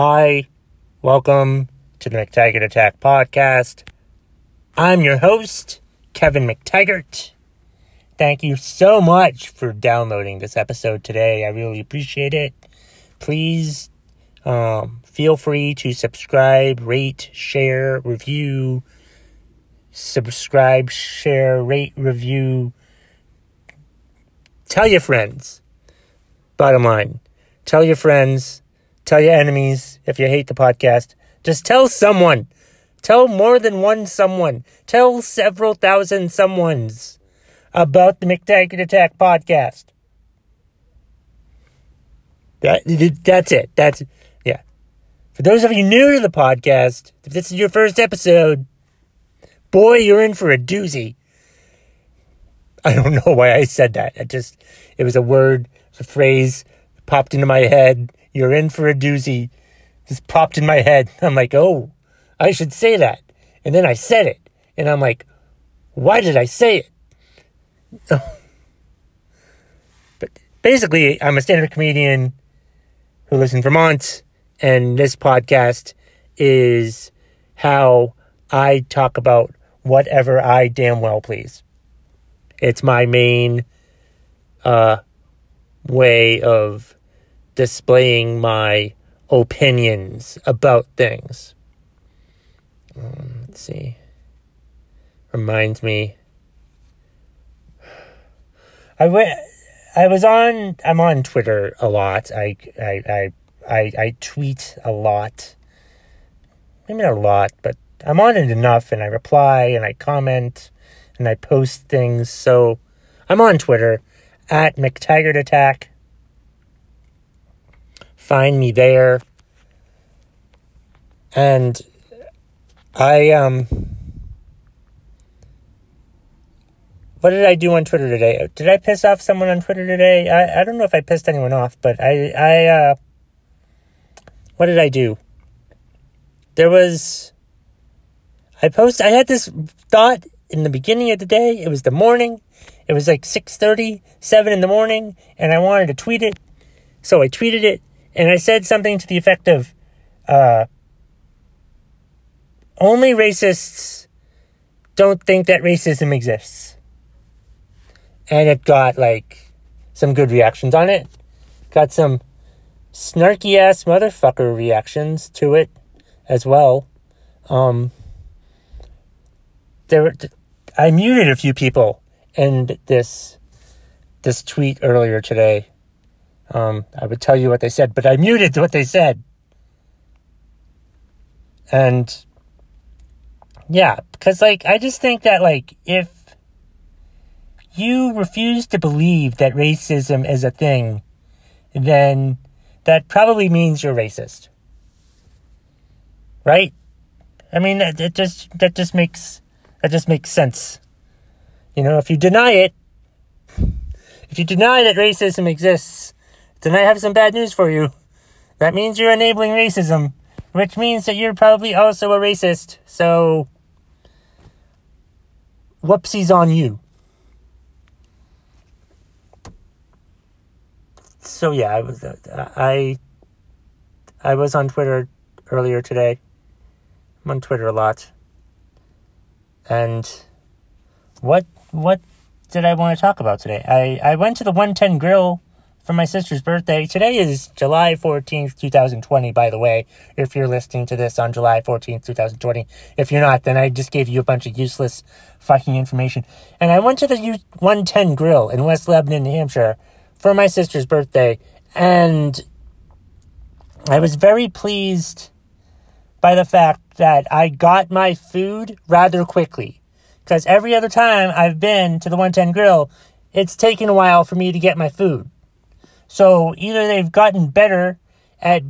Hi, welcome to the McTaggart Attack podcast. I'm your host, Kevin McTaggart. Thank you so much for downloading this episode today. I really appreciate it. Please um, feel free to subscribe, rate, share, review. Subscribe, share, rate, review. Tell your friends. Bottom line, tell your friends Tell your enemies if you hate the podcast. Just tell someone. Tell more than one someone. Tell several thousand someones about the McTaggart Attack podcast. That, that's it. That's, yeah. For those of you new to the podcast, if this is your first episode, boy, you're in for a doozy. I don't know why I said that. It just, it was a word, a phrase popped into my head you're in for a doozy. Just popped in my head. I'm like, oh, I should say that. And then I said it. And I'm like, why did I say it? but basically, I'm a stand up comedian who lives in Vermont. And this podcast is how I talk about whatever I damn well please. It's my main uh, way of displaying my opinions about things. Um, let's see. Reminds me. I went. I was on. I'm on Twitter a lot. I I I I, I tweet a lot. Maybe not a lot, but I'm on it enough, and I reply and I comment and I post things. So I'm on Twitter at McTaggart Attack find me there. And I, um, what did I do on Twitter today? Did I piss off someone on Twitter today? I, I don't know if I pissed anyone off, but I, I, uh, what did I do? There was, I post, I had this thought in the beginning of the day. It was the morning. It was like 6.30, 7 in the morning, and I wanted to tweet it. So I tweeted it, and I said something to the effect of, uh, only racists don't think that racism exists. And it got like some good reactions on it. Got some snarky ass motherfucker reactions to it as well. Um, there, I muted a few people in this this tweet earlier today um, I would tell you what they said, but I muted what they said. And yeah, because like I just think that like if you refuse to believe that racism is a thing, then that probably means you're racist. Right? I mean that, just that just makes that just makes sense. You know, if you deny it, if you deny that racism exists, then I have some bad news for you. That means you're enabling racism, which means that you're probably also a racist. So, whoopsies on you. So yeah, I was uh, I I was on Twitter earlier today. I'm on Twitter a lot. And what what did I want to talk about today? I I went to the 110 Grill for my sister's birthday. Today is July 14th, 2020, by the way, if you're listening to this on July 14th, 2020. If you're not, then I just gave you a bunch of useless fucking information. And I went to the U- 110 Grill in West Lebanon, New Hampshire for my sister's birthday, and I was very pleased by the fact that I got my food rather quickly. Because every other time I've been to the 110 Grill, it's taken a while for me to get my food. So either they've gotten better at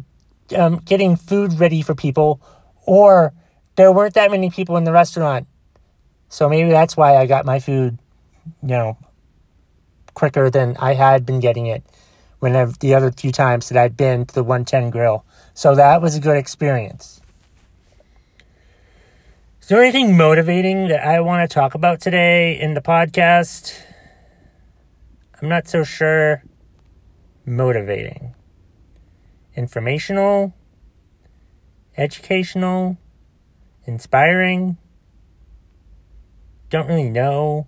um, getting food ready for people, or there weren't that many people in the restaurant. So maybe that's why I got my food, you know, quicker than I had been getting it whenever the other few times that I'd been to the 110 grill. So that was a good experience. Is there anything motivating that I want to talk about today in the podcast? I'm not so sure motivating, informational, educational, inspiring. Don't really know.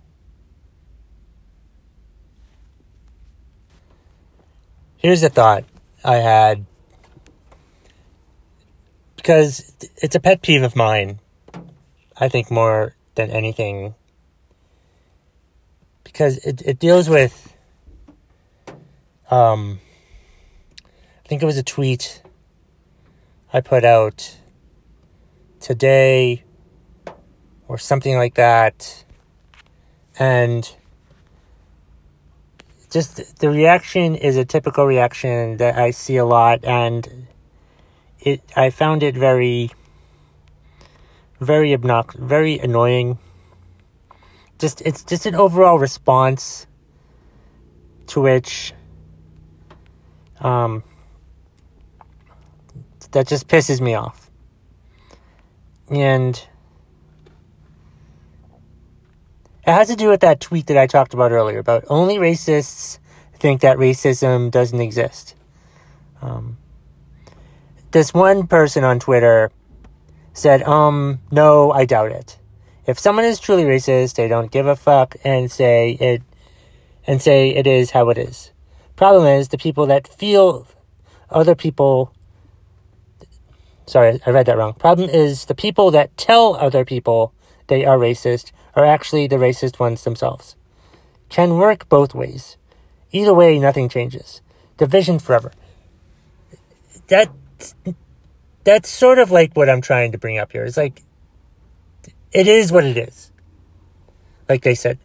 Here's a thought I had because it's a pet peeve of mine. I think more than anything because it, it deals with um I think it was a tweet I put out today or something like that. And just the reaction is a typical reaction that I see a lot. And it I found it very very obnoxious very annoying. Just it's just an overall response to which um that just pisses me off and It has to do with that tweet that I talked about earlier about only racists think that racism doesn't exist. Um, this one person on Twitter said, um, no, I doubt it. If someone is truly racist, they don't give a fuck and say it, and say it is how it is. Problem is, the people that feel other people, sorry, I read that wrong. Problem is, the people that tell other people they are racist are actually the racist ones themselves. Can work both ways. Either way, nothing changes. Division forever. That that's sort of like what I'm trying to bring up here. It's like it is what it is. Like they said,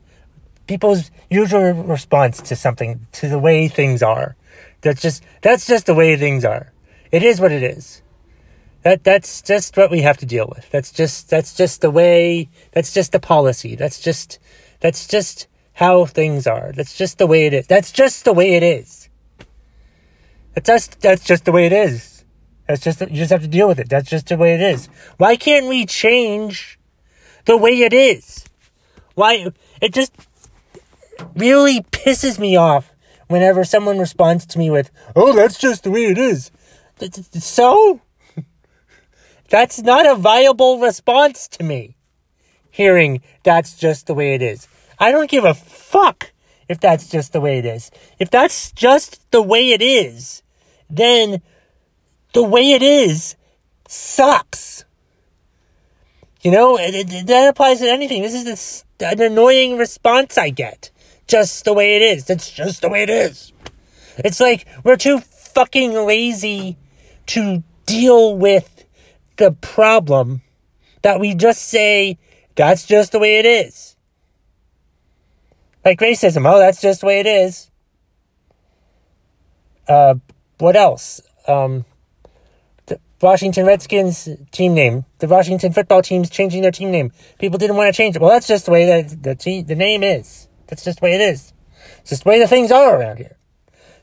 people's usual response to something, to the way things are. That's just that's just the way things are. It is what it is. That that's just what we have to deal with. That's just that's just the way that's just the policy. That's just that's just how things are. That's just the way it is. That's just the way it is. That's just that's just the way it is. That's just you just have to deal with it. That's just the way it is. Why can't we change the way it is? Why it just really pisses me off whenever someone responds to me with, "Oh, that's just the way it is." So that's not a viable response to me. Hearing that's just the way it is. I don't give a fuck if that's just the way it is. If that's just the way it is, then the way it is sucks. You know, that applies to anything. This is an annoying response I get. Just the way it is. That's just the way it is. It's like we're too fucking lazy to deal with the problem that we just say that's just the way it is. Like racism, oh, that's just the way it is. Uh, what else? Um, the Washington Redskins team name. The Washington football team's changing their team name. People didn't want to change it. Well, that's just the way that the team, the name is. That's just the way it is. It's just the way the things are around here.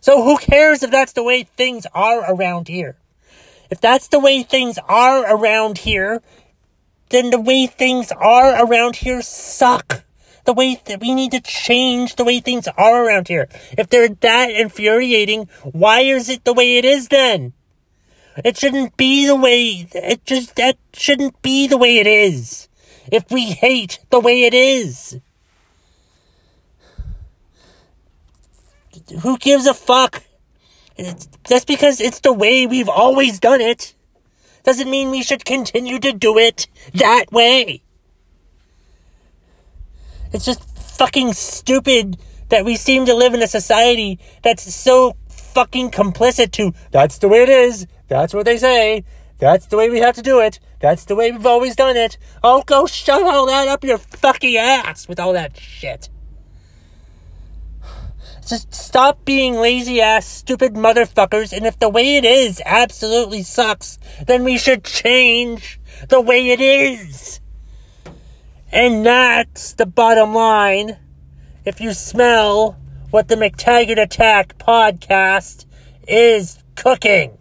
So who cares if that's the way things are around here? If that's the way things are around here, then the way things are around here suck. The way that we need to change the way things are around here. If they're that infuriating, why is it the way it is then? It shouldn't be the way, it just, that shouldn't be the way it is. If we hate the way it is. Who gives a fuck? just because it's the way we've always done it doesn't mean we should continue to do it that way. It's just fucking stupid that we seem to live in a society that's so fucking complicit to that's the way it is, that's what they say, that's the way we have to do it, that's the way we've always done it. Oh, go shove all that up your fucking ass with all that shit. Just stop being lazy ass, stupid motherfuckers, and if the way it is absolutely sucks, then we should change the way it is. And that's the bottom line. If you smell what the McTaggart Attack podcast is cooking.